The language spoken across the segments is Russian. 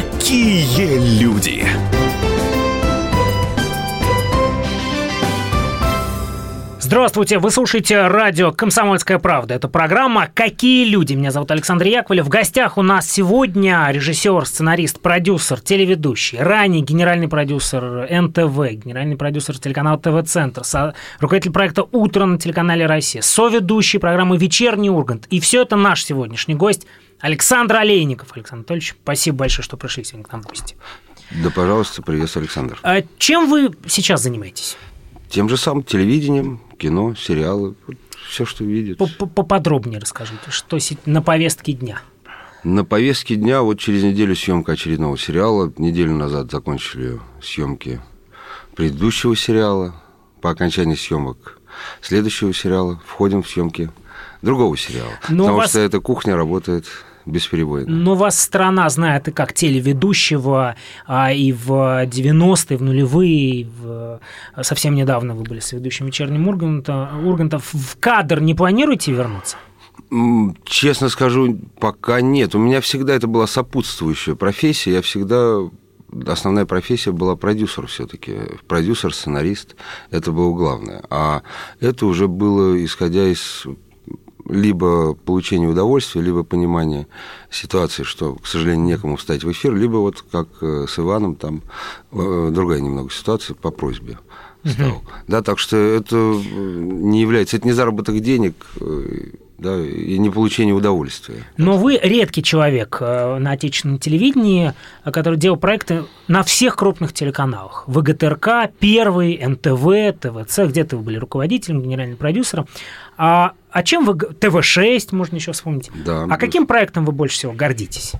Какие люди! Здравствуйте, вы слушаете радио «Комсомольская правда». Это программа «Какие люди?». Меня зовут Александр Яковлев. В гостях у нас сегодня режиссер, сценарист, продюсер, телеведущий, ранее генеральный продюсер НТВ, генеральный продюсер телеканала ТВ-центр, руководитель проекта «Утро» на телеканале «Россия», соведущий программы «Вечерний Ургант». И все это наш сегодняшний гость Александр Олейников. Александр Анатольевич, спасибо большое, что пришли сегодня к нам в гости. Да, пожалуйста, приветствую, Александр. А чем вы сейчас занимаетесь? Тем же самым телевидением, кино, сериалы, все, что видит. Поподробнее расскажите, что на повестке дня? На повестке дня вот через неделю съемка очередного сериала. Неделю назад закончили съемки предыдущего сериала. По окончании съемок следующего сериала входим в съемки другого сериала. Но потому вас... что эта кухня работает бесперебойно. Но вас страна знает и как телеведущего, а и в 90-е, в нулевые, в... совсем недавно вы были с ведущим вечерним Урганта. Урганта. В кадр не планируете вернуться? Честно скажу, пока нет. У меня всегда это была сопутствующая профессия. Я всегда основная профессия была продюсер все-таки. Продюсер, сценарист. Это было главное. А это уже было исходя из либо получение удовольствия, либо понимание ситуации, что, к сожалению, некому встать в эфир, либо вот как э, с Иваном, там э, другая немного ситуация по просьбе стал. Да, так что это не является, это не заработок денег, э, да, и не получение удовольствия. Но вы редкий человек на отечественном телевидении, который делал проекты на всех крупных телеканалах. ВГТРК, Первый, НТВ, ТВЦ, где-то вы были руководителем, генеральным продюсером. А, а чем вы... ТВ-6, можно еще вспомнить. Да. А каким проектом вы больше всего гордитесь?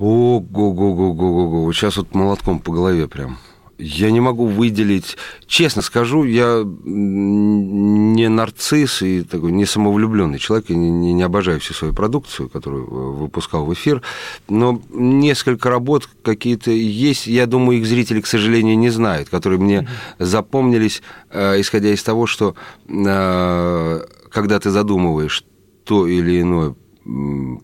Ого-го-го-го-го-го. Сейчас вот молотком по голове прям. Я не могу выделить, честно скажу, я не нарцисс и такой не самовлюбленный человек, я не, не, не обожаю всю свою продукцию, которую выпускал в эфир, но несколько работ какие-то есть, я думаю, их зрители, к сожалению, не знают, которые мне mm-hmm. запомнились, э, исходя из того, что э, когда ты задумываешь то или иное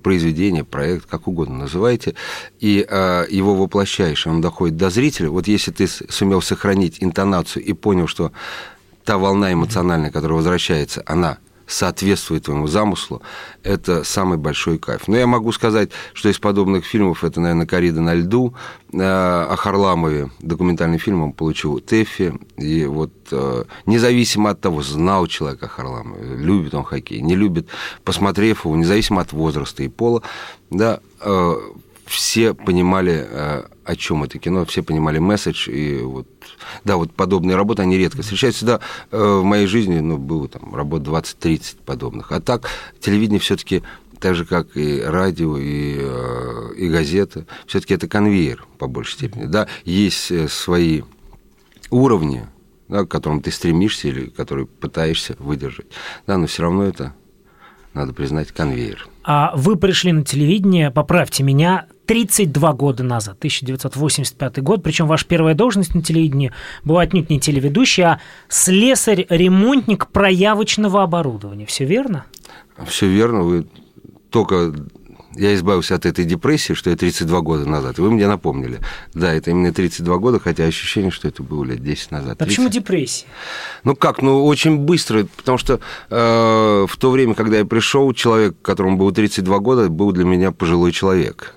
произведение, проект, как угодно называйте, и э, его воплощаешь, он доходит до зрителя. Вот если ты сумел сохранить интонацию и понял, что та волна эмоциональная, которая возвращается, она соответствует твоему замыслу, это самый большой кайф. Но я могу сказать, что из подобных фильмов, это, наверное, «Корида на льду», э, о Харламове, документальный фильм, он получил ТЭФИ, и вот э, независимо от того, знал человек о Харламове, любит он хоккей, не любит, посмотрев его, независимо от возраста и пола, да, э, все понимали, э, о чем это кино, все понимали месседж, и вот, да, вот подобные работы, они редко встречаются. Да, э, в моей жизни, ну, было там работ 20-30 подобных. А так, телевидение все таки так же, как и радио, и, э, и газеты, все таки это конвейер, по большей степени. Да, есть свои уровни, да, к которым ты стремишься или которые пытаешься выдержать. Да, но все равно это, надо признать, конвейер. А вы пришли на телевидение, поправьте меня, 32 года назад, 1985 год, причем ваша первая должность на телевидении была отнюдь не телеведущий, а слесарь-ремонтник проявочного оборудования. Все верно? Все верно. Вы только я избавился от этой депрессии, что я 32 года назад. Вы мне напомнили. Да, это именно 32 года, хотя ощущение, что это было лет 10 назад. А почему депрессия? Ну как, ну очень быстро, потому что э, в то время, когда я пришел, человек, которому было 32 года, был для меня пожилой человек.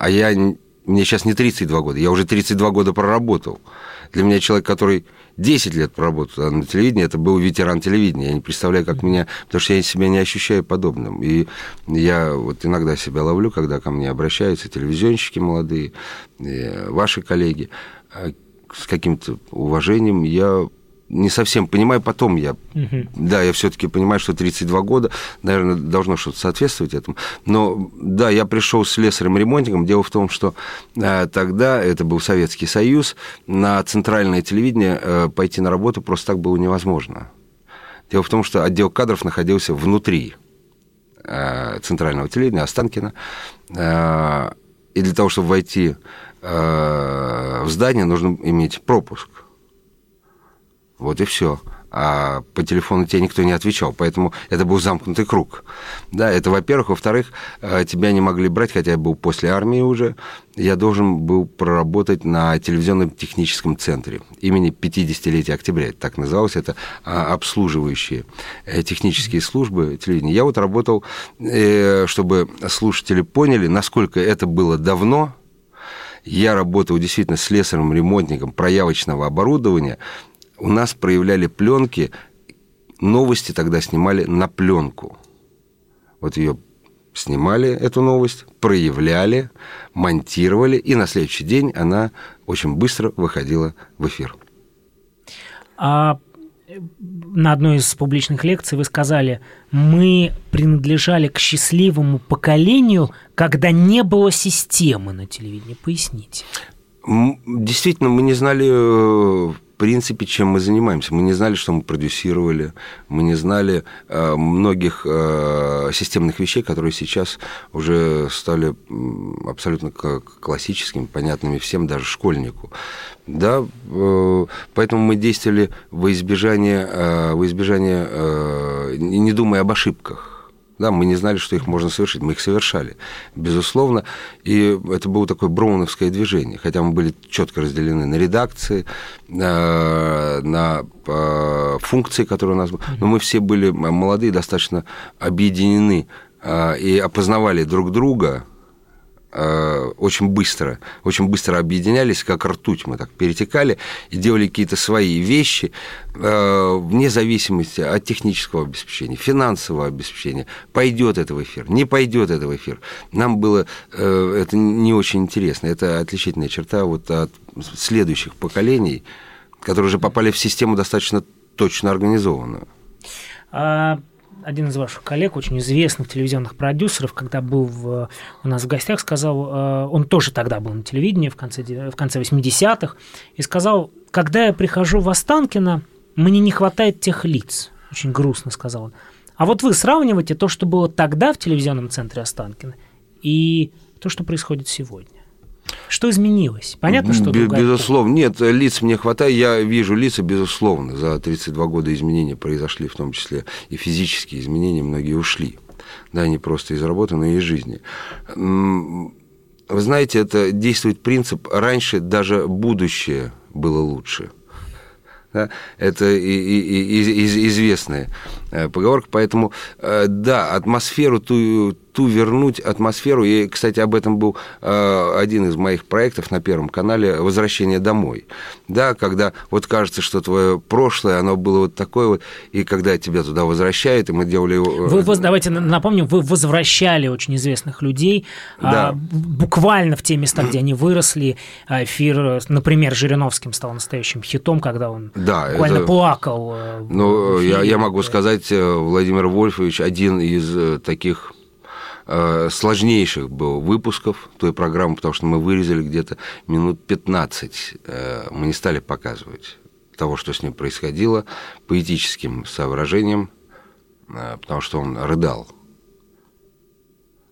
А я, мне сейчас не 32 года, я уже 32 года проработал. Для меня человек, который 10 лет проработал на телевидении, это был ветеран телевидения. Я не представляю, как меня... Потому что я себя не ощущаю подобным. И я вот иногда себя ловлю, когда ко мне обращаются телевизионщики молодые, ваши коллеги, а с каким-то уважением я не совсем понимаю, потом я, угу. да, я все-таки понимаю, что 32 года, наверное, должно что-то соответствовать этому. Но да, я пришел с слесарем-ремонтником. Дело в том, что э, тогда, это был Советский Союз, на центральное телевидение э, пойти на работу просто так было невозможно. Дело в том, что отдел кадров находился внутри э, центрального телевидения, Останкина. Э, и для того, чтобы войти э, в здание, нужно иметь пропуск. Вот и все. а по телефону тебе никто не отвечал, поэтому это был замкнутый круг. Да, это, во-первых. Во-вторых, э, тебя не могли брать, хотя я был после армии уже, я должен был проработать на телевизионном техническом центре имени 50-летия октября, так называлось, это а, обслуживающие э, технические службы телевидения. Я вот работал, э, чтобы слушатели поняли, насколько это было давно, я работал действительно слесарем, ремонтником проявочного оборудования, у нас проявляли пленки, новости тогда снимали на пленку. Вот ее снимали, эту новость, проявляли, монтировали, и на следующий день она очень быстро выходила в эфир. А на одной из публичных лекций вы сказали, мы принадлежали к счастливому поколению, когда не было системы на телевидении. Поясните. Действительно, мы не знали э, принципе, чем мы занимаемся. Мы не знали, что мы продюсировали, мы не знали э, многих э, системных вещей, которые сейчас уже стали абсолютно классическими, понятными всем, даже школьнику. Да, э, поэтому мы действовали во избежание, э, во избежание э, не думая об ошибках. Да, мы не знали, что их можно совершить, мы их совершали, безусловно. И это было такое броуновское движение, хотя мы были четко разделены на редакции, на, на э, функции, которые у нас были. Но мы все были молодые, достаточно объединены э, и опознавали друг друга, Э, очень быстро, очень быстро объединялись, как ртуть мы так перетекали и делали какие-то свои вещи э, вне зависимости от технического обеспечения, финансового обеспечения. Пойдет это в эфир, не пойдет это в эфир. Нам было э, это не очень интересно. Это отличительная черта вот от следующих поколений, которые уже попали в систему достаточно точно организованную. А один из ваших коллег, очень известных телевизионных продюсеров, когда был в, у нас в гостях, сказал, э, он тоже тогда был на телевидении в конце, в конце 80-х, и сказал, когда я прихожу в Останкино, мне не хватает тех лиц. Очень грустно сказал он. А вот вы сравниваете то, что было тогда в телевизионном центре Останкино, и то, что происходит сегодня. Что изменилось? Понятно, что другая Безусловно. Нет, лиц мне хватает. Я вижу лица, безусловно. За 32 года изменения произошли, в том числе и физические изменения. Многие ушли. Да, не просто из работы, но и из жизни. Вы знаете, это действует принцип «раньше даже будущее было лучше». Да? Это и, и, и, известная э, поговорка. Поэтому, э, да, атмосферу ту, ту вернуть атмосферу. И, кстати, об этом был э, один из моих проектов на Первом канале «Возвращение домой». Да, когда вот кажется, что твое прошлое, оно было вот такое вот, и когда тебя туда возвращают, и мы делали... Вы, вы давайте напомним, вы возвращали очень известных людей да. а, буквально в те места, где они выросли. Эфир, например, Жириновским стал настоящим хитом, когда он да, буквально это... плакал. Э, ну, я, я могу сказать, э, Владимир Вольфович один из таких Э, сложнейших был выпусков той программы, потому что мы вырезали где-то минут 15. Э, мы не стали показывать того, что с ним происходило, поэтическим соображением, э, потому что он рыдал.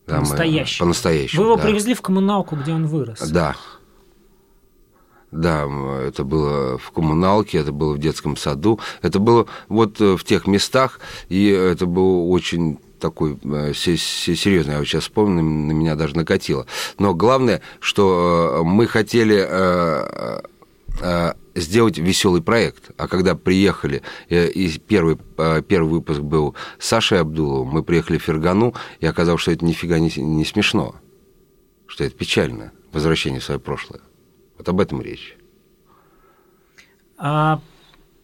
Да, по-настоящему. По-настоящему, Вы его да. привезли в коммуналку, где он вырос. Да. Да, это было в коммуналке, это было в детском саду, это было вот в тех местах, и это было очень такой э, серьезный, я вот сейчас вспомнил, на меня даже накатило. Но главное, что э, мы хотели э, сделать веселый проект. А когда приехали, и первый, первый выпуск был с Сашей Абдуловым, мы приехали в Фергану, и оказалось, что это нифига не, не смешно, что это печально, возвращение в свое прошлое. Вот об этом речь. А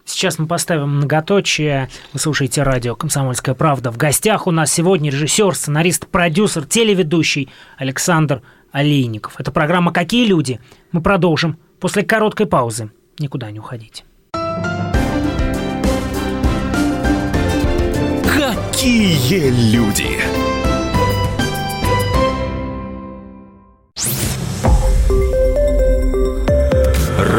Сейчас мы поставим многоточие. Вы слушаете радио «Комсомольская правда». В гостях у нас сегодня режиссер, сценарист, продюсер, телеведущий Александр Олейников. Это программа «Какие люди?». Мы продолжим после короткой паузы. Никуда не уходите. Какие люди?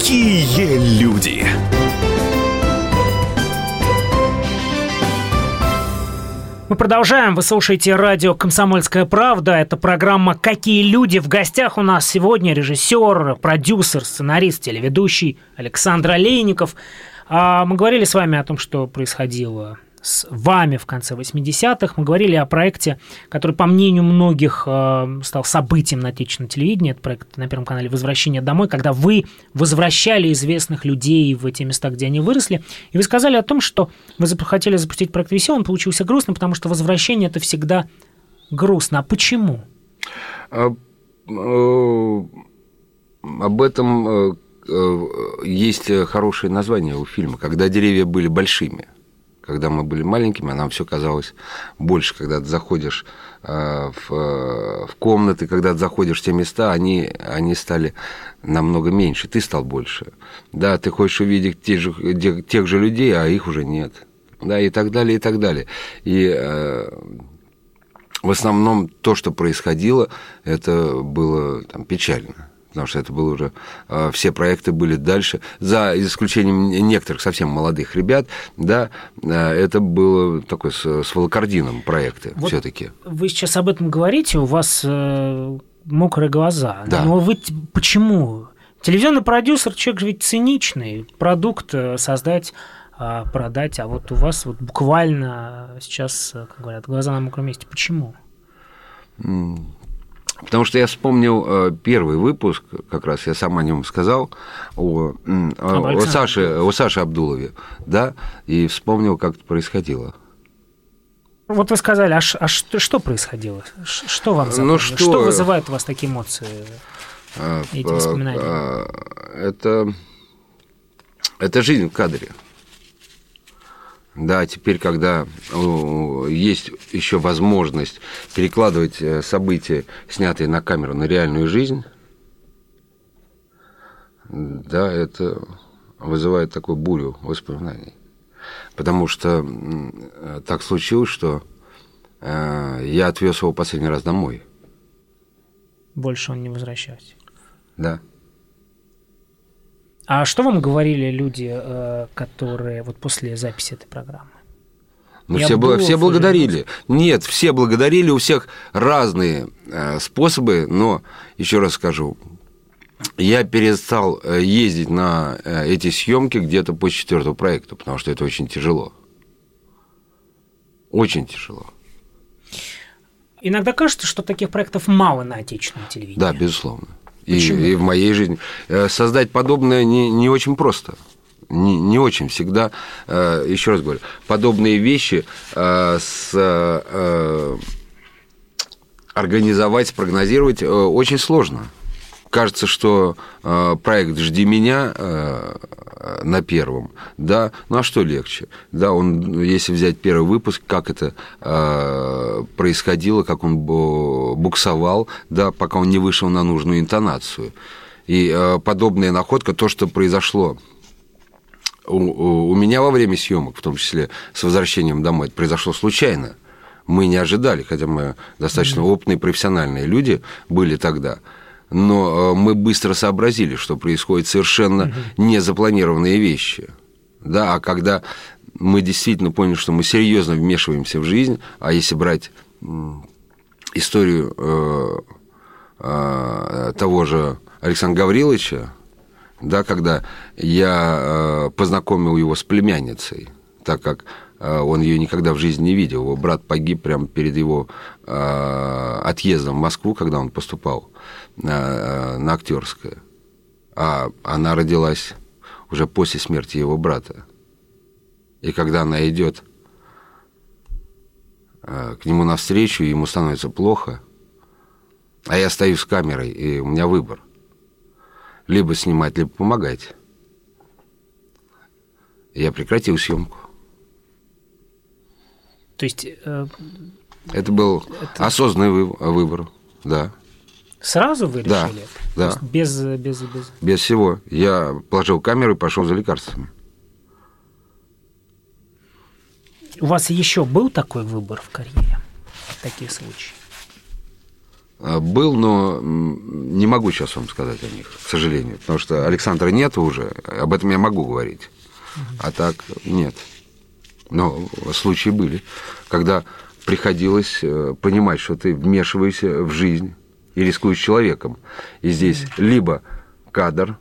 Какие люди! Мы продолжаем. Вы слушаете радио «Комсомольская правда». Это программа «Какие люди?». В гостях у нас сегодня режиссер, продюсер, сценарист, телеведущий Александр Олейников. А, мы говорили с вами о том, что происходило с вами в конце 80-х. Мы говорили о проекте, который, по мнению многих, э, стал событием на отечественном телевидении. Это проект на Первом канале «Возвращение домой», когда вы возвращали известных людей в те места, где они выросли. И вы сказали о том, что вы хотели запустить проект веселый, он получился грустным, потому что возвращение – это всегда грустно. А почему? А, э, об этом э, есть хорошее название у фильма «Когда деревья были большими». Когда мы были маленькими, нам все казалось больше. Когда ты заходишь э, в, в комнаты, когда ты заходишь в те места, они, они стали намного меньше, ты стал больше. Да, ты хочешь увидеть тех же, тех же людей, а их уже нет. Да, и так далее, и так далее. И э, в основном то, что происходило, это было там, печально потому что это было уже, а, все проекты были дальше, за исключением некоторых совсем молодых ребят, да, а, это было такой с, с волокордином проекты вот все-таки. Вы сейчас об этом говорите, у вас э, мокрые глаза, да. но вы почему? Телевизионный продюсер, человек ведь циничный, продукт э, создать а, продать, а вот у вас вот буквально сейчас, как говорят, глаза на мокром месте. Почему? Потому что я вспомнил э, первый выпуск, как раз я сам о нем сказал, о, о, о, Саше, о Саше Абдулове, да, и вспомнил, как это происходило. Вот вы сказали, а, а что, что происходило? Что вам Ну, что... что вызывает у вас такие эмоции, а, эти воспоминания? Это, это жизнь в кадре. Да, теперь, когда есть еще возможность перекладывать э, события, снятые на камеру, на реальную жизнь, да, это вызывает такую бурю воспоминаний. Потому что так случилось, что э, я отвез его последний раз домой. Больше он не возвращался. Да. А что вам говорили люди, э, которые вот после записи этой программы? Ну, все, был, все благодарили. Нет, все благодарили, у всех разные э, способы, но, еще раз скажу, я перестал э, ездить на эти съемки где-то по четвертому проекту, потому что это очень тяжело. Очень тяжело. Иногда кажется, что таких проектов мало на отечественном телевидении. Да, безусловно. И, и в моей жизни. Э, создать подобное не, не очень просто. Не, не очень всегда, э, еще раз говорю, подобные вещи э, с, организовать, спрогнозировать очень сложно кажется, что э, проект «Жди меня» э, на первом, да, ну а что легче? Да, он, если взять первый выпуск, как это э, происходило, как он буксовал, да, пока он не вышел на нужную интонацию. И э, подобная находка, то, что произошло у, у меня во время съемок, в том числе с возвращением домой, это произошло случайно. Мы не ожидали, хотя мы достаточно опытные профессиональные люди были тогда – но э, мы быстро сообразили, что происходят совершенно незапланированные вещи. Да, а когда мы действительно поняли, что мы серьезно вмешиваемся в жизнь, а если брать историю э, э, того же Александра Гавриловича, да, когда я э, познакомил его с племянницей, так как он ее никогда в жизни не видел. Его брат погиб прямо перед его э, отъездом в Москву, когда он поступал на, на актерское. А она родилась уже после смерти его брата. И когда она идет к нему навстречу, ему становится плохо, а я стою с камерой, и у меня выбор. Либо снимать, либо помогать. Я прекратил съемку. То есть... Э, это был это... осознанный выбор, да. Сразу вы Да, решили? да. Есть Без, без, без... Без всего. Я положил камеру и пошел за лекарствами. У вас еще был такой выбор в карьере? Такие случаи? А, Был, но не могу сейчас вам сказать о них, к сожалению. Потому что Александра нет уже, об этом я могу говорить. А так нет. Но случаи были, когда приходилось э, понимать, что ты вмешиваешься в жизнь и рискуешь человеком. И здесь либо кадр,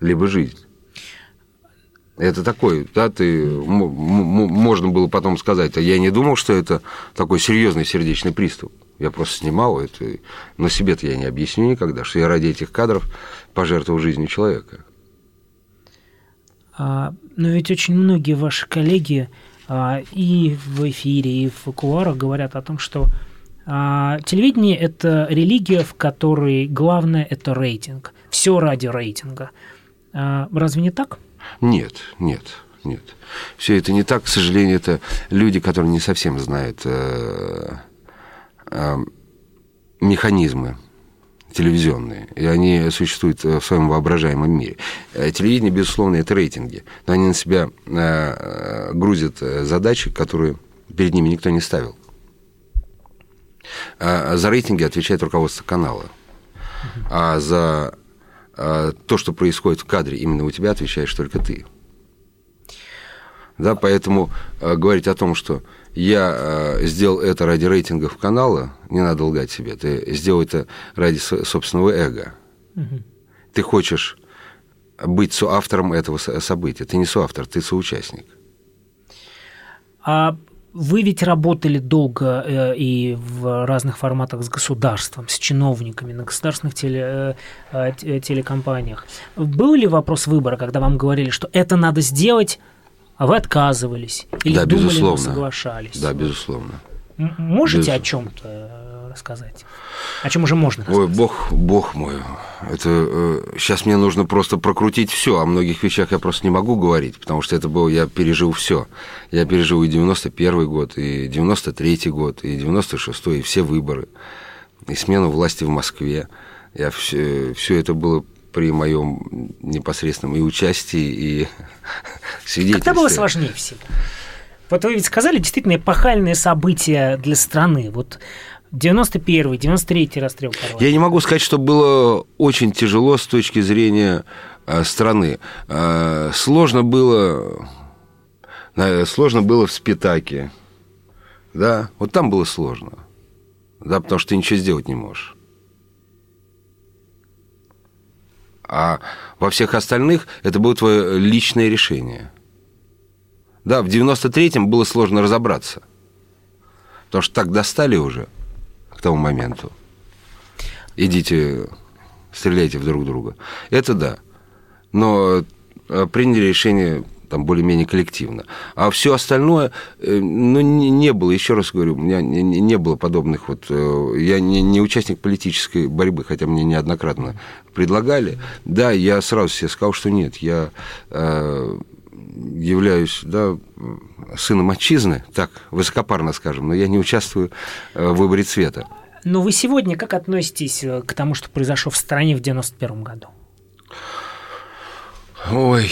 либо жизнь. Это такой, да, ты можно было потом сказать, а я не думал, что это такой серьезный сердечный приступ. Я просто снимал это, но себе-то я не объясню никогда, что я ради этих кадров пожертвовал жизнью человека. А, но ведь очень многие ваши коллеги а, и в эфире, и в кулуарах говорят о том, что а, телевидение – это религия, в которой главное – это рейтинг. Все ради рейтинга. Разве не так? Нет, нет, нет. Все это не так, к сожалению, это люди, которые не совсем знают э, э, механизмы телевизионные, и они существуют в своем воображаемом мире. Э, Телевидение, безусловно, это рейтинги, но они на себя э, э, грузят э, задачи, которые перед ними никто не ставил. А за рейтинги отвечает руководство канала, а за э, то, что происходит в кадре, именно у тебя отвечаешь только ты. Да, поэтому э, говорить о том, что я э, сделал это ради рейтингов канала, не надо лгать себе. Ты сделал это ради со- собственного эго. Ты хочешь быть соавтором этого со- события. Ты не соавтор, ты соучастник. А вы ведь работали долго э, и в разных форматах с государством, с чиновниками на государственных теле, э, э, те- телекомпаниях. Был ли вопрос выбора, когда вам говорили, что это надо сделать, а вы отказывались? Или да, думали, но безусловно. соглашались? Да, безусловно. Можете о Безусловно. чем-то рассказать? О чем уже можно Ой, рассказать? бог, бог мой. Это сейчас мне нужно просто прокрутить все. О многих вещах я просто не могу говорить, потому что это было, я пережил все. Я пережил и 91 год, и 93 год, и 96 и все выборы, и смену власти в Москве. Я все, все это было при моем непосредственном и участии, и свидетельстве. Когда было сложнее всего? Вот вы ведь сказали действительно эпохальные события для страны. Вот 91-й, 93-й расстрел Карла. Я не могу сказать, что было очень тяжело с точки зрения э, страны. Э, сложно было, сложно было в Спитаке, да, вот там было сложно, да, потому что ты ничего сделать не можешь. А во всех остальных это было твое личное решение. Да, в 93-м было сложно разобраться, потому что так достали уже к тому моменту идите, стреляйте в друг друга. Это да. Но э, приняли решение там более-менее коллективно. А все остальное, э, ну, не, не было, еще раз говорю, у меня не, не- было подобных вот... э, Я не, не участник политической борьбы, хотя мне неоднократно предлагали. Да, я сразу себе сказал, что нет, я э, являюсь, да, сыном отчизны, так, высокопарно скажем, но я не участвую э, в выборе цвета. Но вы сегодня как относитесь к тому, что произошло в стране в 91 году? Ой,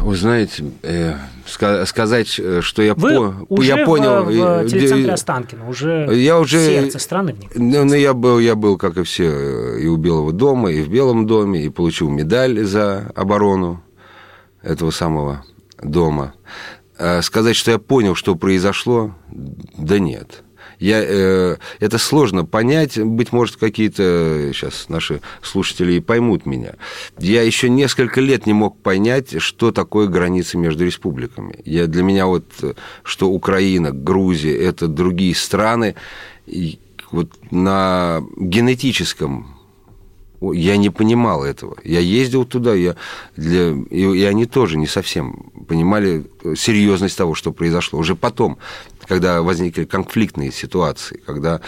вы знаете, э, ска- сказать, э, что я, Вы по- уже я в- понял... в, э, телецентре де- Останкино, уже Я уже... сердце страны в них. Ну, ну, я был, я был, как и все, э, и у Белого дома, и в Белом доме, и получил медаль за оборону этого самого дома. А сказать, что я понял, что произошло, да нет. Я, э, это сложно понять, быть может, какие-то сейчас наши слушатели и поймут меня. Я еще несколько лет не мог понять, что такое границы между республиками. Я, для меня вот, э, что Украина, Грузия, это другие страны, и вот на генетическом я не понимал этого. Я ездил туда, я для... и, и они тоже не совсем понимали э, серьезность того, что произошло. Уже потом, когда возникли конфликтные ситуации, когда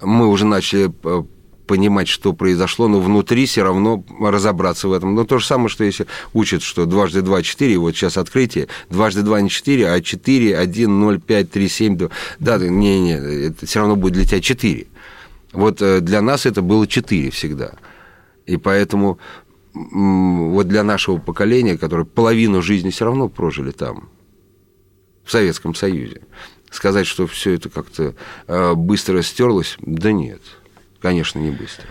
мы уже начали э, понимать, что произошло, но внутри все равно разобраться в этом. Но то же самое, что если учат, что дважды два – четыре, вот сейчас открытие, дважды два не четыре, а четыре, один, ноль, пять, три, семь. Да, не-не, это все равно будет для тебя четыре. Вот для нас это было четыре всегда. И поэтому вот для нашего поколения, которое половину жизни все равно прожили там, в Советском Союзе, сказать, что все это как-то быстро стерлось, да нет, конечно, не быстро.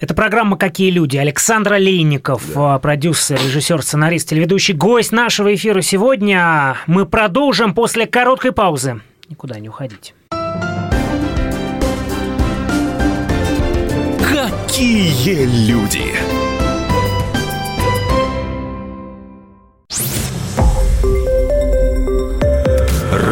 Это программа «Какие люди?» Александр Олейников, да. продюсер, режиссер, сценарист, телеведущий, гость нашего эфира сегодня. Мы продолжим после короткой паузы. Никуда не уходите. Какие люди?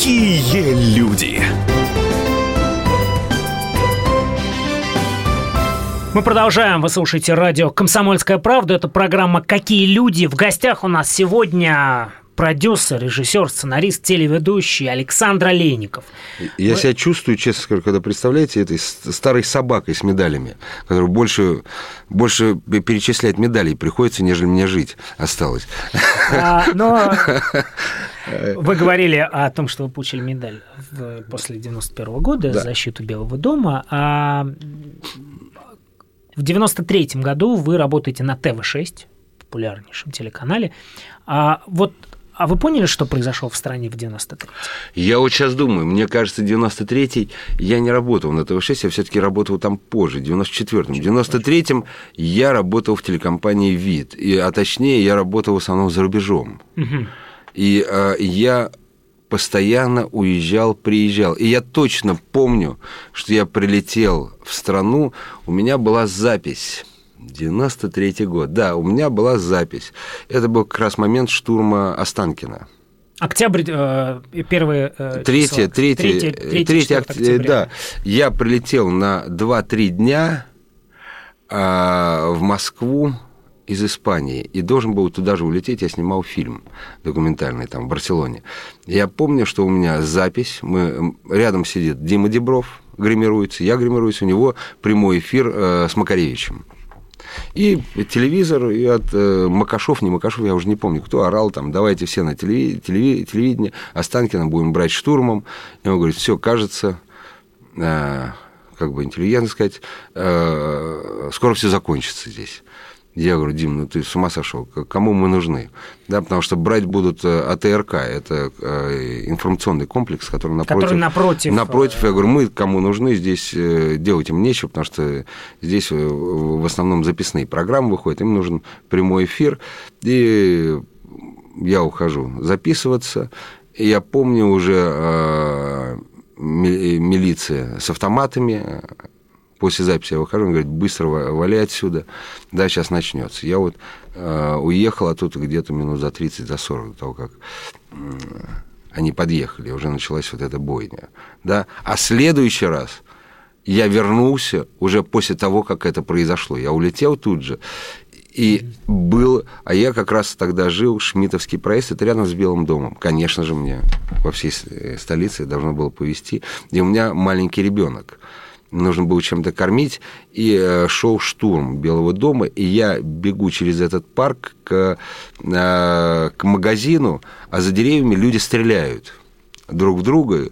Какие люди! Мы продолжаем. Вы слушаете радио «Комсомольская правда». Это программа «Какие люди?». В гостях у нас сегодня продюсер, режиссер, сценарист, телеведущий Александр Олейников. Я Вы... себя чувствую, честно скажу, когда представляете, этой старой собакой с медалями, которую больше, больше перечислять медалей приходится, нежели мне жить осталось. А, но вы говорили о том, что вы получили медаль после 91 года да. защиту Белого дома. А в 93 году вы работаете на ТВ-6, популярнейшем телеканале. А вот а вы поняли, что произошло в стране в 93-м? Я вот сейчас думаю, мне кажется, 93-й я не работал на ТВ-6, я все таки работал там позже, в 94-м. В 93-м я работал в телекомпании «Вид», и, а точнее, я работал в основном за рубежом. Угу. И э, я постоянно уезжал, приезжал. И я точно помню, что я прилетел в страну, у меня была запись. 93 год. Да, у меня была запись. Это был как раз момент штурма Останкина. Октябрь, э, первые э, третье, третье, третье, третье октября. Да, я прилетел на 2-3 дня э, в Москву, из Испании и должен был туда же улететь. Я снимал фильм документальный там в Барселоне. Я помню, что у меня запись. Мы, рядом сидит Дима Дебров, гримируется, я гримируюсь, у него прямой эфир э, с Макаревичем. И телевизор, и от э, Макашов, не Макашов, я уже не помню, кто орал там, давайте все на телеви, телеви, телевидение, Останкина будем брать штурмом. И он говорит, все, кажется, э, как бы интеллигентно сказать, э, скоро все закончится здесь. Я говорю, Дим, ну ты с ума сошел, кому мы нужны? Да, потому что брать будут э, АТРК, это э, информационный комплекс, который напротив. Который напротив. Напротив, я говорю, мы кому нужны, здесь э, делать им нечего, потому что здесь в основном записные программы выходят, им нужен прямой эфир, и я ухожу записываться. И я помню уже милиция с автоматами, после записи я выхожу, он говорит, быстро валяй отсюда, да, сейчас начнется. Я вот э, уехал оттуда где-то минут за 30, за 40 до того, как э, они подъехали, уже началась вот эта бойня, да. А следующий раз я вернулся уже после того, как это произошло. Я улетел тут же, и был, а я как раз тогда жил, Шмитовский проезд, это рядом с Белым домом. Конечно же, мне во всей столице должно было повезти. И у меня маленький ребенок нужно было чем-то кормить, и э, шел штурм Белого дома, и я бегу через этот парк к, э, к магазину, а за деревьями люди стреляют друг в друга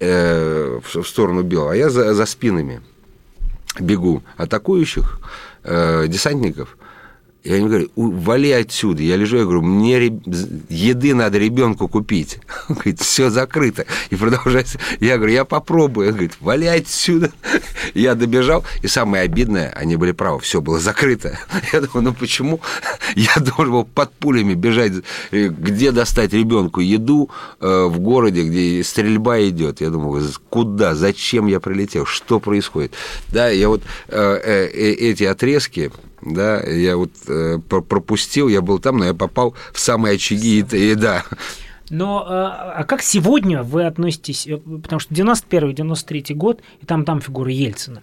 э, в сторону Белого, а я за, за спинами бегу атакующих десантников, и они говорят, вали отсюда. Я лежу, я говорю, мне еды надо ребенку купить. Он говорит, все закрыто. И продолжается. Я говорю, я попробую. Он говорит, вали отсюда. Я добежал, и самое обидное, они были правы, все было закрыто. Я думаю, ну почему я должен был под пулями бежать, э, где достать ребенку еду э, в городе, где стрельба идет. Я думаю, куда, зачем я прилетел, что происходит. Да, я вот э, эти отрезки, да, я вот э, пропустил, я был там, но я попал в самые очаги, и, и да. Но а как сегодня вы относитесь, потому что 91-93 год, и там там фигура Ельцина,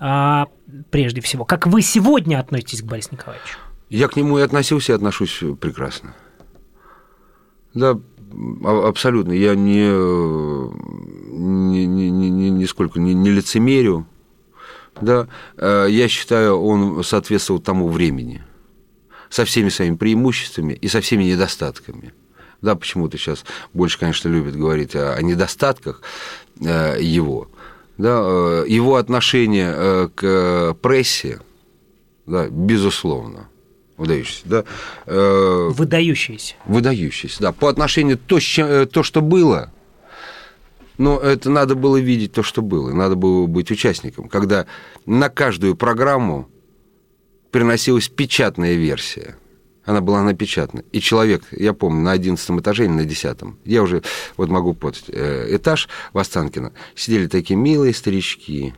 а, прежде всего, как вы сегодня относитесь к Борису Николаевичу? Я к нему и относился, и отношусь прекрасно. Да, а, абсолютно. Я не, не, не, не, нисколько не, не лицемерю. Да, э, я считаю, он соответствовал тому времени со всеми своими преимуществами и со всеми недостатками. Да, почему-то сейчас больше, конечно, любят говорить о, о недостатках э, его. Да, э, его отношение к прессе, да, безусловно, выдающийся, да. Выдающийся. Выдающийся, да. По отношению то, то, что было, но это надо было видеть то, что было, надо было быть участником, когда на каждую программу приносилась печатная версия. Она была напечатана. И человек, я помню, на 11 этаже или на 10 я уже вот могу под э, этаж в Останкино, сидели такие милые старички,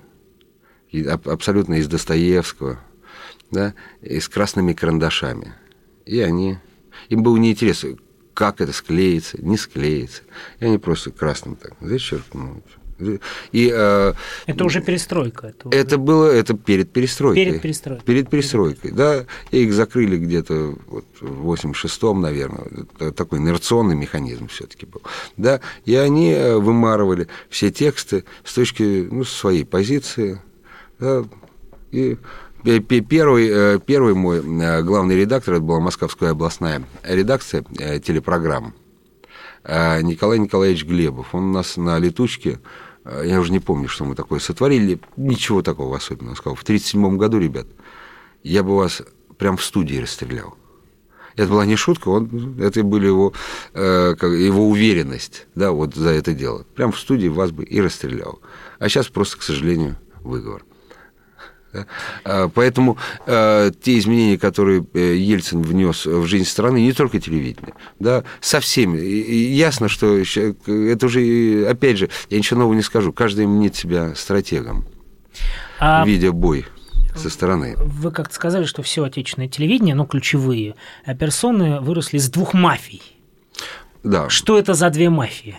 абсолютно из Достоевского, да, и с красными карандашами. И они... Им было неинтересно, как это склеится, не склеится. И они просто красным так зачеркнут. И, э, это уже перестройка. Это, уже... это было это перед перестройкой. Перед перестройкой. Перед перестройкой, да. И их закрыли где-то вот в 86-м, наверное. Это такой инерционный механизм все-таки был. Да. И они э, вымарывали все тексты с точки ну, своей позиции. Да, и Первый, э, первый мой э, главный редактор, это была Московская областная редакция э, телепрограмм, Николай Николаевич Глебов. Он у нас на летучке, я уже не помню, что мы такое сотворили, ничего такого особенного. Он сказал, в 1937 году, ребят, я бы вас прям в студии расстрелял. Это была не шутка, он, это были его, его уверенность да, вот за это дело. Прям в студии вас бы и расстрелял. А сейчас просто, к сожалению, выговор. А, поэтому э, те изменения, которые э, Ельцин внес в жизнь страны, не только телевидение, да, со всеми. И ясно, что это уже, опять же, я ничего нового не скажу, каждый мнит себя стратегом, а... видя бой со стороны. Вы как-то сказали, что все отечественное телевидение, ну, ключевые персоны выросли из двух мафий. Да. Что это за две мафии?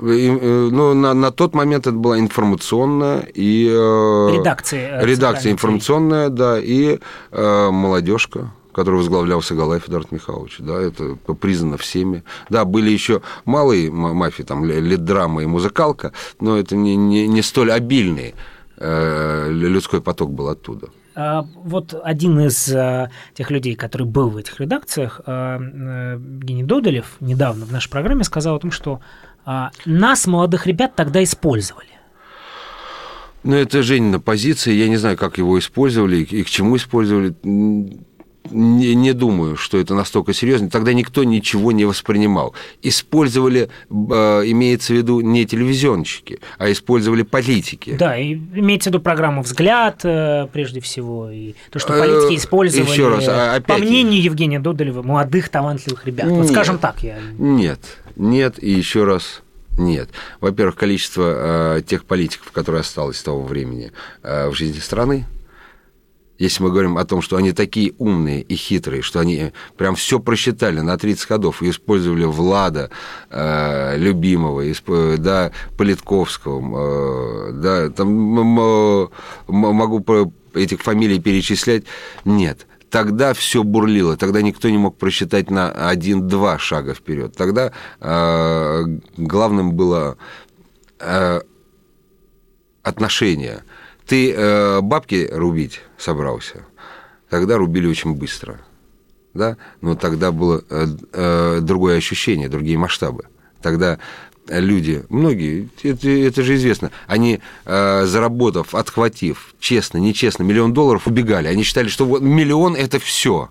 Э, ну, на, на тот момент это была информационная и... Э, редакция. Э, редакция информационная, да, и э, молодежка который возглавлял Сагалаев Эдуард Михайлович. Да, это признано всеми. Да, были еще малые мафии, там, лид-драма и музыкалка, но это не, не, не столь обильный э, людской поток был оттуда. А, вот один из тех людей, который был в этих редакциях, а, Евгений Додолев, недавно в нашей программе сказал о том, что нас, молодых ребят, тогда использовали. Ну, это Женина позиция. Я не знаю, как его использовали и к чему использовали не, не думаю, что это настолько серьезно. Тогда никто ничего не воспринимал. Использовали, э, имеется в виду, не телевизионщики, а использовали политики. Да, и имеется в виду программу «Взгляд», э, прежде всего, и то, что политики э, использовали, Еще раз, а, опять... по мнению Евгения Додолева, молодых, талантливых ребят. Нет, вот скажем так. Я... Нет, нет, и еще раз нет. Во-первых, количество э, тех политиков, которые осталось с того времени э, в жизни страны, если мы говорим о том, что они такие умные и хитрые, что они прям все просчитали на 30 ходов и использовали Влада, э, любимого, исп, да, Политковского, э, да, там могу этих фамилий перечислять, нет. Тогда все бурлило, тогда никто не мог просчитать на один-два шага вперед. Тогда э, главным было э, отношение – ты э, бабки рубить собрался, тогда рубили очень быстро. Да? Но тогда было э, э, другое ощущение, другие масштабы. Тогда люди, многие, это, это же известно, они, э, заработав, отхватив, честно, нечестно, миллион долларов, убегали. Они считали, что вот миллион – это все.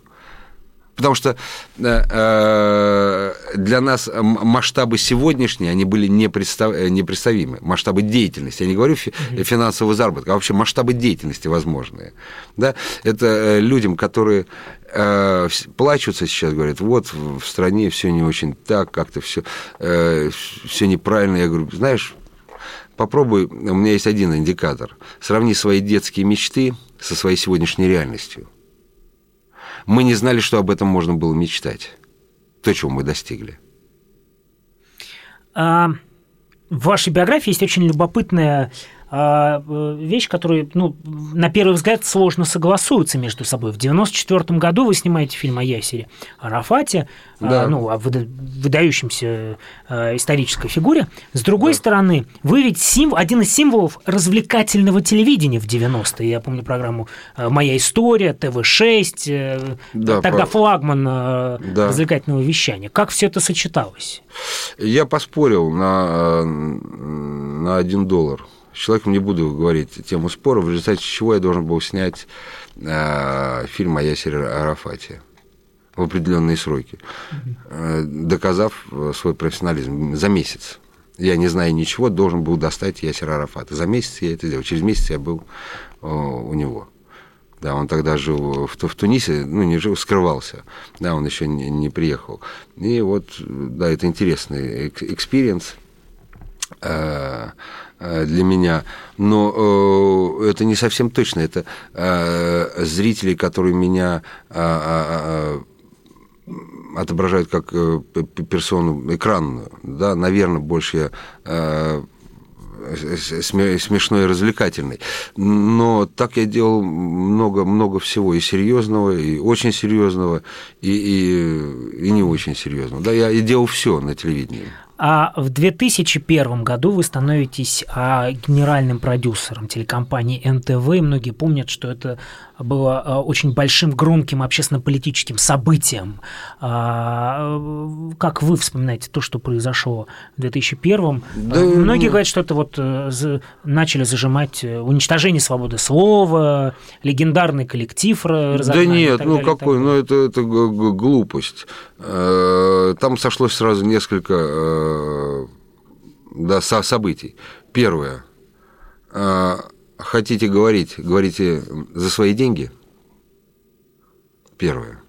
Потому что э, э, для нас масштабы сегодняшние, они были непредстав... Э, непредставимы. Масштабы деятельности. Я не говорю финансового заработка, а вообще масштабы деятельности возможные. Да? Это людям, которые э, плачутся сейчас, говорят, вот в стране все не очень так, как-то все, э, все неправильно. Я говорю, знаешь, попробуй, у меня есть один индикатор. Сравни свои детские мечты со своей сегодняшней реальностью мы не знали, что об этом можно было мечтать. То, чего мы достигли. а, в вашей биографии есть очень любопытная вещь, которая, ну, на первый взгляд, сложно согласуется между собой. В 1994 году вы снимаете фильм о Ясере Арафате, а, да. ну, о выдающемся э, исторической фигуре. С другой да. стороны, вы ведь сим... один из символов развлекательного телевидения в 90-е. Я помню программу э, «Моя история», ТВ-6, да, тогда прав... флагман да. развлекательного вещания. Как все это сочеталось? Я поспорил на, на один доллар с человеком не буду говорить тему спора, в результате чего я должен был снять э, фильм о Ясере Арафате в определенные сроки, э, доказав свой профессионализм за месяц. Я, не знаю ничего, должен был достать Ясера Арафата. За месяц я это сделал. Через месяц я был э, у него. Да, он тогда жил в, в Тунисе, ну, не жил, скрывался. Да, он еще не, не приехал. И вот, да, это интересный experience. Э, Э, для меня, но э, это не совсем точно. Это э, зрители, которые меня э, э, отображают как э, персону экранную, да, наверное, больше я смешной и развлекательный. Но так я делал много-много всего и серьезного, и очень серьезного, и, и, и не очень серьезного. Да, я и делал все на телевидении. А в 2001 году вы становитесь а, генеральным продюсером телекомпании НТВ. Многие помнят, что это было а, очень большим, громким общественно-политическим событием. А, как вы вспоминаете то, что произошло в 2001? Да, многие говорят, что это вот э, начали зажимать э, уничтожение свободы слова, легендарный коллектив Да нет, ну далее, какой, ну это, это глупость. Э, там сошлось сразу несколько Э, да, со событий. Первое. Э, хотите говорить, говорите за свои деньги. Первое.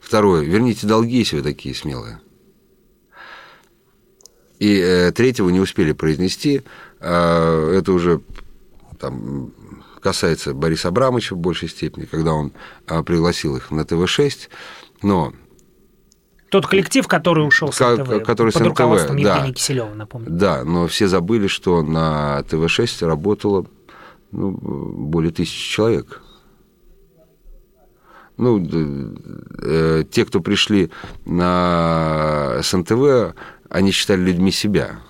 Второе. Верните долги, если вы такие смелые. И третьего не успели произнести. Это уже там, касается Бориса Абрамовича в большей степени, когда он пригласил их на ТВ-6. Но тот коллектив, который ушел с НТВ, который под с руководством НТВ, Евгения да. Киселева, напомню. Да, но все забыли, что на ТВ-6 работало ну, более тысячи человек. Ну, э, те, кто пришли на с НТВ, они считали людьми себя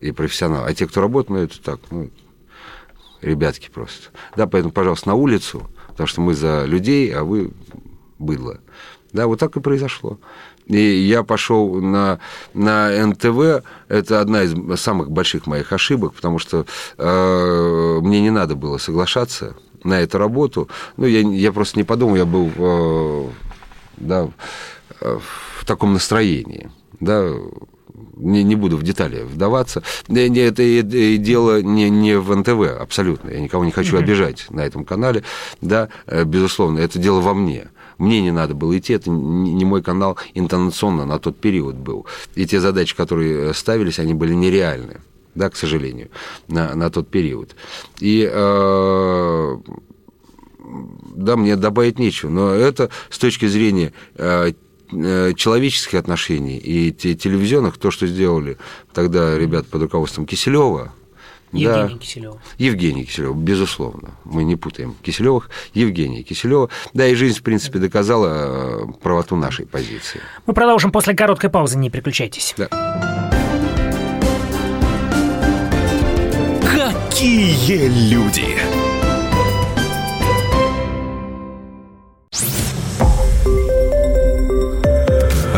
и профессионалов. А те, кто работает, ну, это так, ну, ребятки просто. Да, поэтому, пожалуйста, на улицу, потому что мы за людей, а вы быдло. Да, вот так и произошло. И я пошел на, на НТВ. Это одна из самых больших моих ошибок, потому что э, мне не надо было соглашаться на эту работу. Ну, я, я просто не подумал, я был э, да, в таком настроении. Да, не, не буду в детали вдаваться. Это, это дело не, не в НТВ абсолютно. Я никого не хочу обижать на этом канале. Да, э, безусловно, это дело во мне. Мне не надо было идти, это не мой канал интонационно на тот период был. И те задачи, которые э, ставились, они были нереальны, да, к сожалению, на, на тот период. И э, да, мне добавить нечего, но это с точки зрения э, э человеческих отношений и телевизионных, то, что сделали тогда ребят под руководством Киселева, Евгений да. Киселев. Евгений Киселев, безусловно. Мы не путаем Киселевых. Евгений Киселева. Да, и жизнь, в принципе, доказала э, правоту нашей позиции. Мы продолжим после короткой паузы. Не переключайтесь. Да. Какие люди!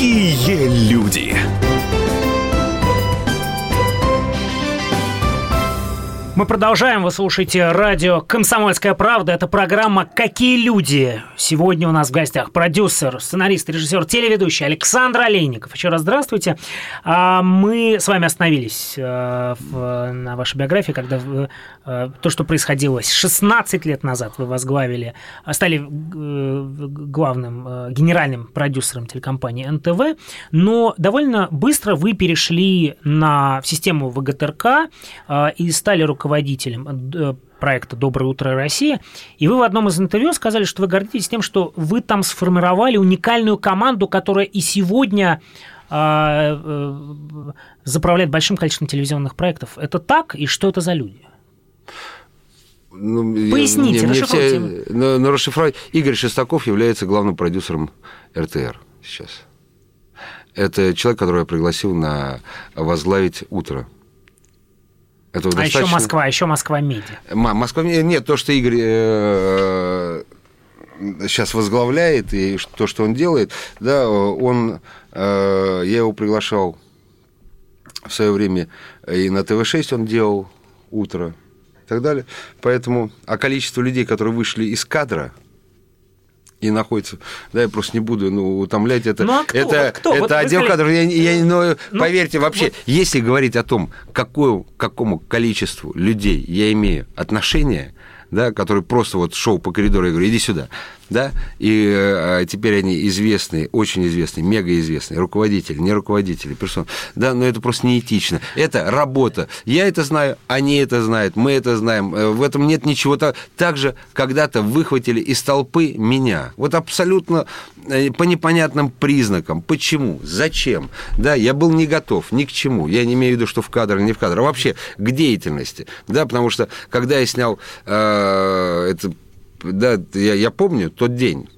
Какие люди! Мы продолжаем. Вы слушаете радио «Комсомольская правда». Это программа «Какие люди?». Сегодня у нас в гостях продюсер, сценарист, режиссер, телеведущий Александр Олейников. Еще раз здравствуйте. А, мы с вами остановились э, на вашей биографии, когда э, то, что происходило 16 лет назад, вы возглавили, стали э, главным генеральным продюсером телекомпании НТВ, но довольно быстро вы перешли на систему ВГТРК и стали руководителем руководителем э, проекта «Доброе утро, Россия», и вы в одном из интервью сказали, что вы гордитесь тем, что вы там сформировали уникальную команду, которая и сегодня э, заправляет большим количеством телевизионных проектов. Это так? И что это за люди? Ну, Поясните, мне, расшифруйте. Все, на, на расшифровать. Игорь Шестаков является главным продюсером РТР сейчас. Это человек, которого я пригласил на возглавить «Утро». Это а достаточно... еще Москва, еще Москва Медиа. Москва Нет, то, что Игорь э, сейчас возглавляет, и то, что он делает, да, он, э, я его приглашал в свое время и на ТВ-6 он делал утро и так далее. Поэтому, а количество людей, которые вышли из кадра, и находится. Да, я просто не буду ну, утомлять это. Ну, а кто? Это, кто? это вот отдел кадров. Я, я, но, ну, поверьте, вообще, вот... если говорить о том, какое, какому количеству людей я имею отношение, да, который просто вот шел по коридору и говорю, иди сюда, да, и э, теперь они известные, очень известные, мега известные, руководители, не руководители, персон, да, но это просто неэтично. Это работа. Я это знаю, они это знают, мы это знаем. Э, в этом нет ничего. Так же когда-то выхватили из толпы меня. Вот абсолютно э, по непонятным признакам. Почему? Зачем? Да, я был не готов ни к чему. Я не имею в виду, что в кадр, не в кадр, а вообще к деятельности. Да, потому что когда я снял э, это да, я, я помню тот день,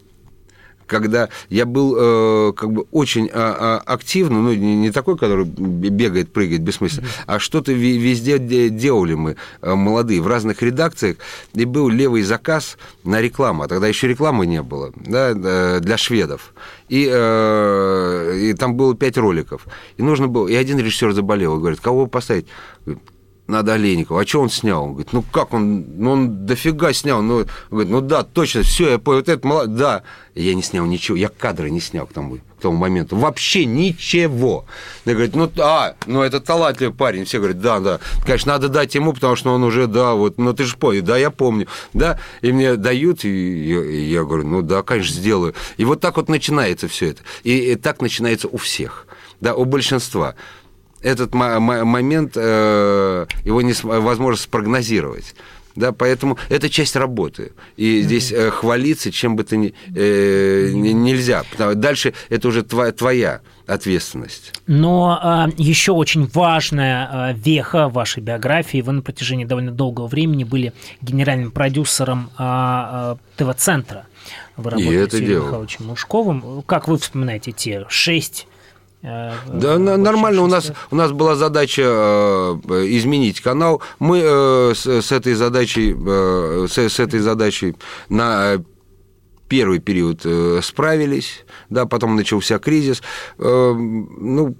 когда я был э, как бы очень э, активно, ну, не, не такой, который бегает, прыгает бессмысленно, mm-hmm. а что-то везде делали мы, э, молодые, в разных редакциях, и был левый заказ на рекламу, а тогда еще рекламы не было, да, для шведов. И, э, и там было пять роликов. И нужно было, и один режиссер заболел, и говорит, кого поставить? Надо Олейникова. А что он снял? Он говорит, ну как он, ну он дофига снял. Ну, говорит, ну да, точно, все, я понял, вот это молодец. Да, я не снял ничего, я кадры не снял к тому, к тому моменту. Вообще ничего. Я говорю, ну, а, ну это талантливый парень. Все говорят, да, да. Конечно, надо дать ему, потому что он уже, да, вот, ну ты же понял, да, я помню. Да, и мне дают, и и я говорю, ну да, конечно, сделаю. И вот так вот начинается все это. И, и так начинается у всех, да, у большинства этот момент, э, его невозможно спрогнозировать. Да, поэтому это часть работы. И mm-hmm. здесь э, хвалиться чем бы то ни э, нельзя. Потому, дальше это уже твоя, твоя ответственность. Но э, еще очень важная э, веха вашей биографии. Вы на протяжении довольно долгого времени были генеральным продюсером э, э, ТВ-центра. Вы работали с Юрием Михайловичем Мушковым. Как вы вспоминаете те шесть да, нормально. У нас, у нас была задача э, изменить канал. Мы э, с, с этой задачей, с, с этой задачей на первый период э, справились, да, потом начался кризис. Э, ну,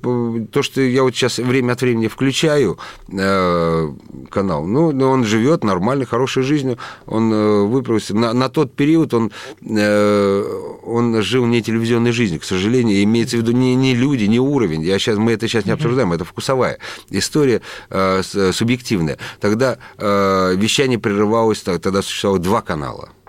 то, что я вот сейчас время от времени включаю э, канал, ну, он живет нормальной, хорошей жизнью, он выправился. На, на тот период он, он жил не телевизионной жизнью, к сожалению, имеется в виду не, не люди, не уровень. Я сейчас, мы это сейчас не обсуждаем, это вкусовая история субъективная. Тогда вещание прерывалось, тогда существовало два канала –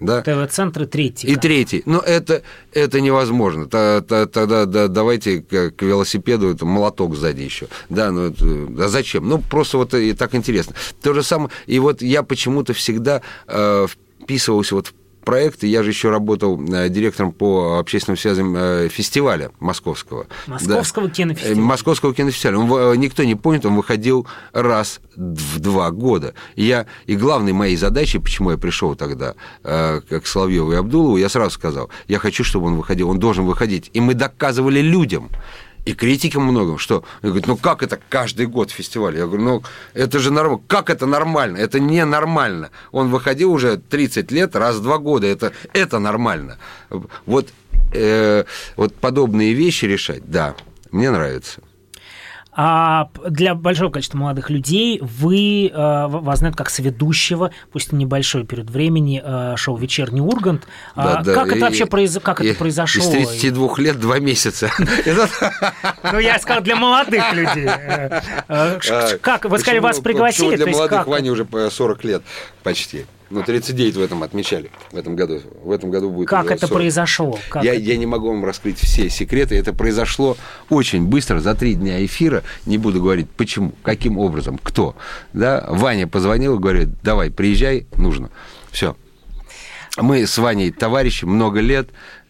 да? ТВ-центры третий. И третий. Но это, это невозможно. Тогда да, давайте к велосипеду это молоток сзади еще. Да, ну это, а зачем? Ну, просто вот и так интересно. То же самое. И вот я почему-то всегда э, вписывался вот в проекты. Я же еще работал э, директором по общественным связям э, фестиваля московского. Московского да. кинофестиваля. Московского кинофестиваля. Он, э, никто не помнит, он выходил раз в два года. Я, и главной моей задачей, почему я пришел тогда к Соловьеву и Абдулову, я сразу сказал, я хочу, чтобы он выходил, он должен выходить. И мы доказывали людям, и критикам многим, что они говорят, ну как это каждый год фестиваль? Я говорю, ну это же нормально. Как это нормально? Это не нормально. Он выходил уже 30 лет, раз в два года. Это, это нормально. Вот, э, вот подобные вещи решать, да, мне нравится. А для большого количества молодых людей вы э, вас знают как соведущего, пусть и небольшой период времени, э, шоу «Вечерний Ургант». Да, а, да, как и- это вообще произ... как и- это произошло? Из 32 лет два месяца. Это- Ну, я сказал, для молодых людей. Э, э, А, Как, вы сказали, вас пригласили? для молодых? Ване уже по 40 лет почти. Ну, 39 в этом отмечали, в этом году. В этом году будет Как это 40. произошло? Как я, это? я не могу вам раскрыть все секреты. Это произошло очень быстро, за три дня эфира. Не буду говорить, почему, каким образом, кто. Да? Ваня позвонил и говорит, давай, приезжай, нужно. Все. Мы с Ваней товарищи, много лет,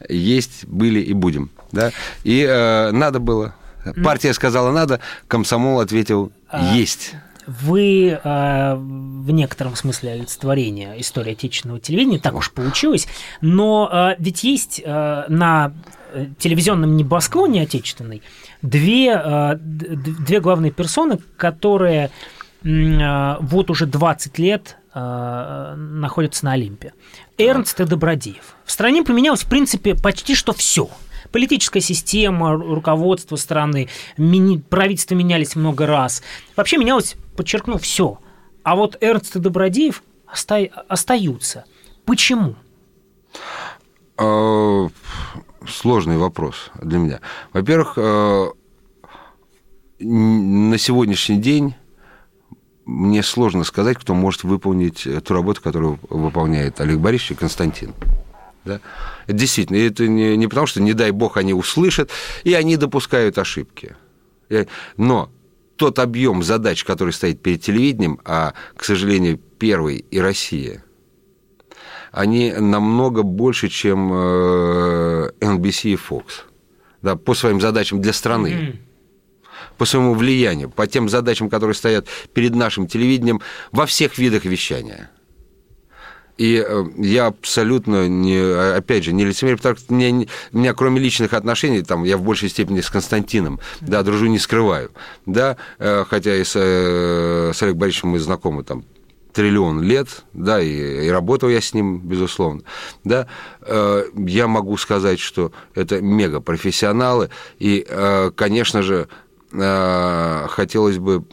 есть, были и будем. Да? И э, надо было. Партия сказала надо, комсомол ответил А, есть. Вы э, в некотором смысле олицетворение истории отечественного телевидения, так уж получилось, но э, ведь есть э, на э, телевизионном небосклоне отечественной две, э, две главные персоны, которые э, вот уже 20 лет э, находятся на Олимпе. Эрнст и Добродеев. В стране поменялось, в принципе, почти что все. Политическая система, ру- руководство страны, мини- правительства менялись много раз. Вообще менялось, подчеркну, все. А вот Эрнст и Добродеев оста- остаются. Почему? Э, Сложный вопрос для меня. Во-первых, н- на сегодняшний день мне сложно сказать, кто может выполнить ту работу, которую выполняет Олег Борисович и Константин. Да? Это действительно, это не, не потому, что, не дай бог, они услышат, и они допускают ошибки. Э, Но тот объем задач, который стоит перед телевидением, а, к сожалению, первый и Россия, они намного больше, чем э, NBC и Fox. Да, по своим задачам для страны по своему влиянию, по тем задачам, которые стоят перед нашим телевидением во всех видах вещания. И э, я абсолютно не, опять же, не лицемерие, потому что меня, меня, кроме личных отношений, там, я в большей степени с Константином, да, дружу не скрываю, да, э, хотя и с, э, с Олегом Борисовичем мы знакомы там триллион лет, да, и, и работал я с ним, безусловно, да, я могу сказать, что это мега-профессионалы, и, э, конечно же, хотелось бы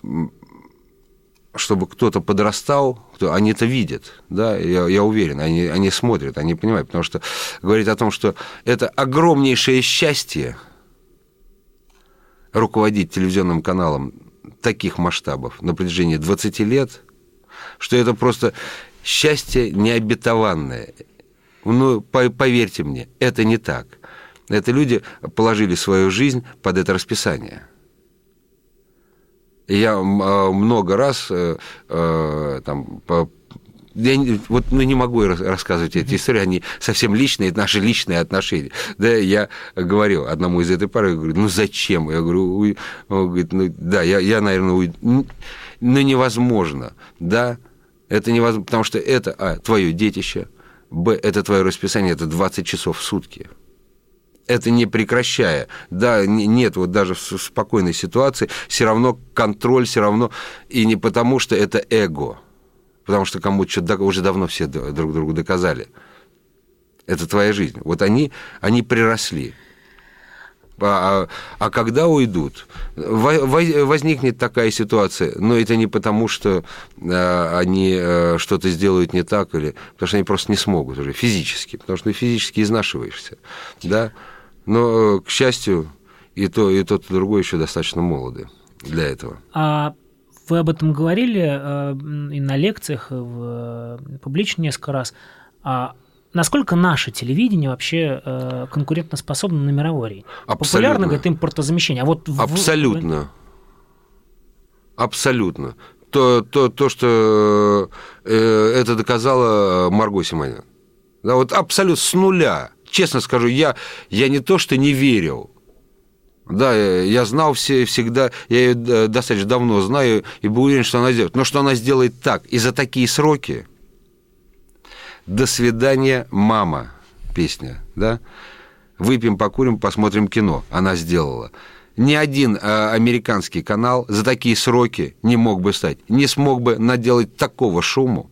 чтобы кто-то подрастал, кто, они это видят, да, я, я уверен, они, они смотрят, они понимают, потому что говорит о том, что это огромнейшее счастье руководить телевизионным каналом таких масштабов на протяжении 20 лет, что это просто счастье необетованное. Ну, по- поверьте мне, это не так. Это люди положили свою жизнь под это расписание. Я а, много раз э, э, там по- я не- вот ну, не могу рас- рассказывать эти истории, они совсем личные, это наши личные отношения. Да, я говорил одному из этой пары, говорю, ну зачем? Я говорю, «Уй». он говорит, ну да, я, я наверное, уйду. Ну невозможно, да, это невозможно, потому что это, а, твое детище, б, это твое расписание, это 20 часов в сутки это не прекращая. Да, не- нет, вот даже в спокойной ситуации все равно контроль, все равно, и не потому, что это эго, потому что кому-то что-то уже давно все друг другу доказали. Это твоя жизнь. Вот они, они приросли. А, а- а когда уйдут, во- во- возникнет такая ситуация, но это не потому, что э, они э, что-то сделают не так, или потому что они просто не смогут уже физически, потому что ну, физически изнашиваешься, да. Но, э, к счастью, и то, и тот, и другой еще достаточно молоды для этого. А вы об этом говорили э, и на лекциях, и в, э, публично несколько раз. А насколько наше телевидение вообще э, конкурентоспособно на мировой арене? Популярно, говорит, импортозамещение. А вот в- Абсолютно. Абсолютно. То, то, то что э, это доказала Марго Симонян. Да, вот абсолютно с нуля. Честно скажу, я, я не то, что не верил. Да, я я знал все, всегда, я ее э, достаточно давно знаю и был уверен, что она сделает. Но что она сделает так и за такие сроки. До свидания, мама, песня, да? Выпьем, покурим, посмотрим кино. Она сделала. Ни один э, американский канал за такие сроки не мог бы стать, не смог бы наделать такого шуму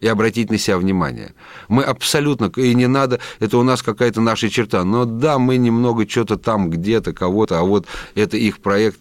и обратить на себя внимание. Мы абсолютно, и не надо, это у нас какая-то наша черта. Но да, мы немного что-то там где-то, кого-то, а вот это их проект.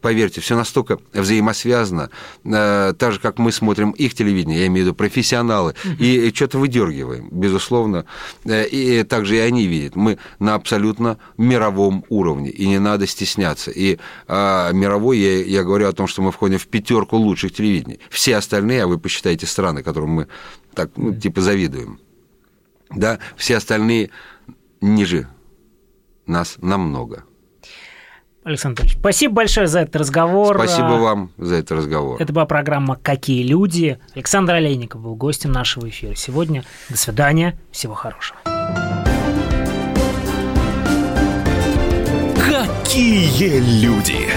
Поверьте, все настолько взаимосвязано. Э, так же, как мы смотрим их телевидение, я имею в виду профессионалы, угу. и что-то выдергиваем, безусловно. Э, и также и они видят. Мы на абсолютно мировом уровне, и не надо стесняться. И а, мировой, я, я говорю о том, что мы входим в пятерку лучших телевидений. Все остальные, а вы посчитайте страны, которым мы так, ну, типа, завидуем. Да, все остальные ниже нас намного. Александр Ильич, спасибо большое за этот разговор. Спасибо вам за этот разговор. Это была программа «Какие люди?». Александр Олейников был гостем нашего эфира сегодня. До свидания. Всего хорошего. Какие люди?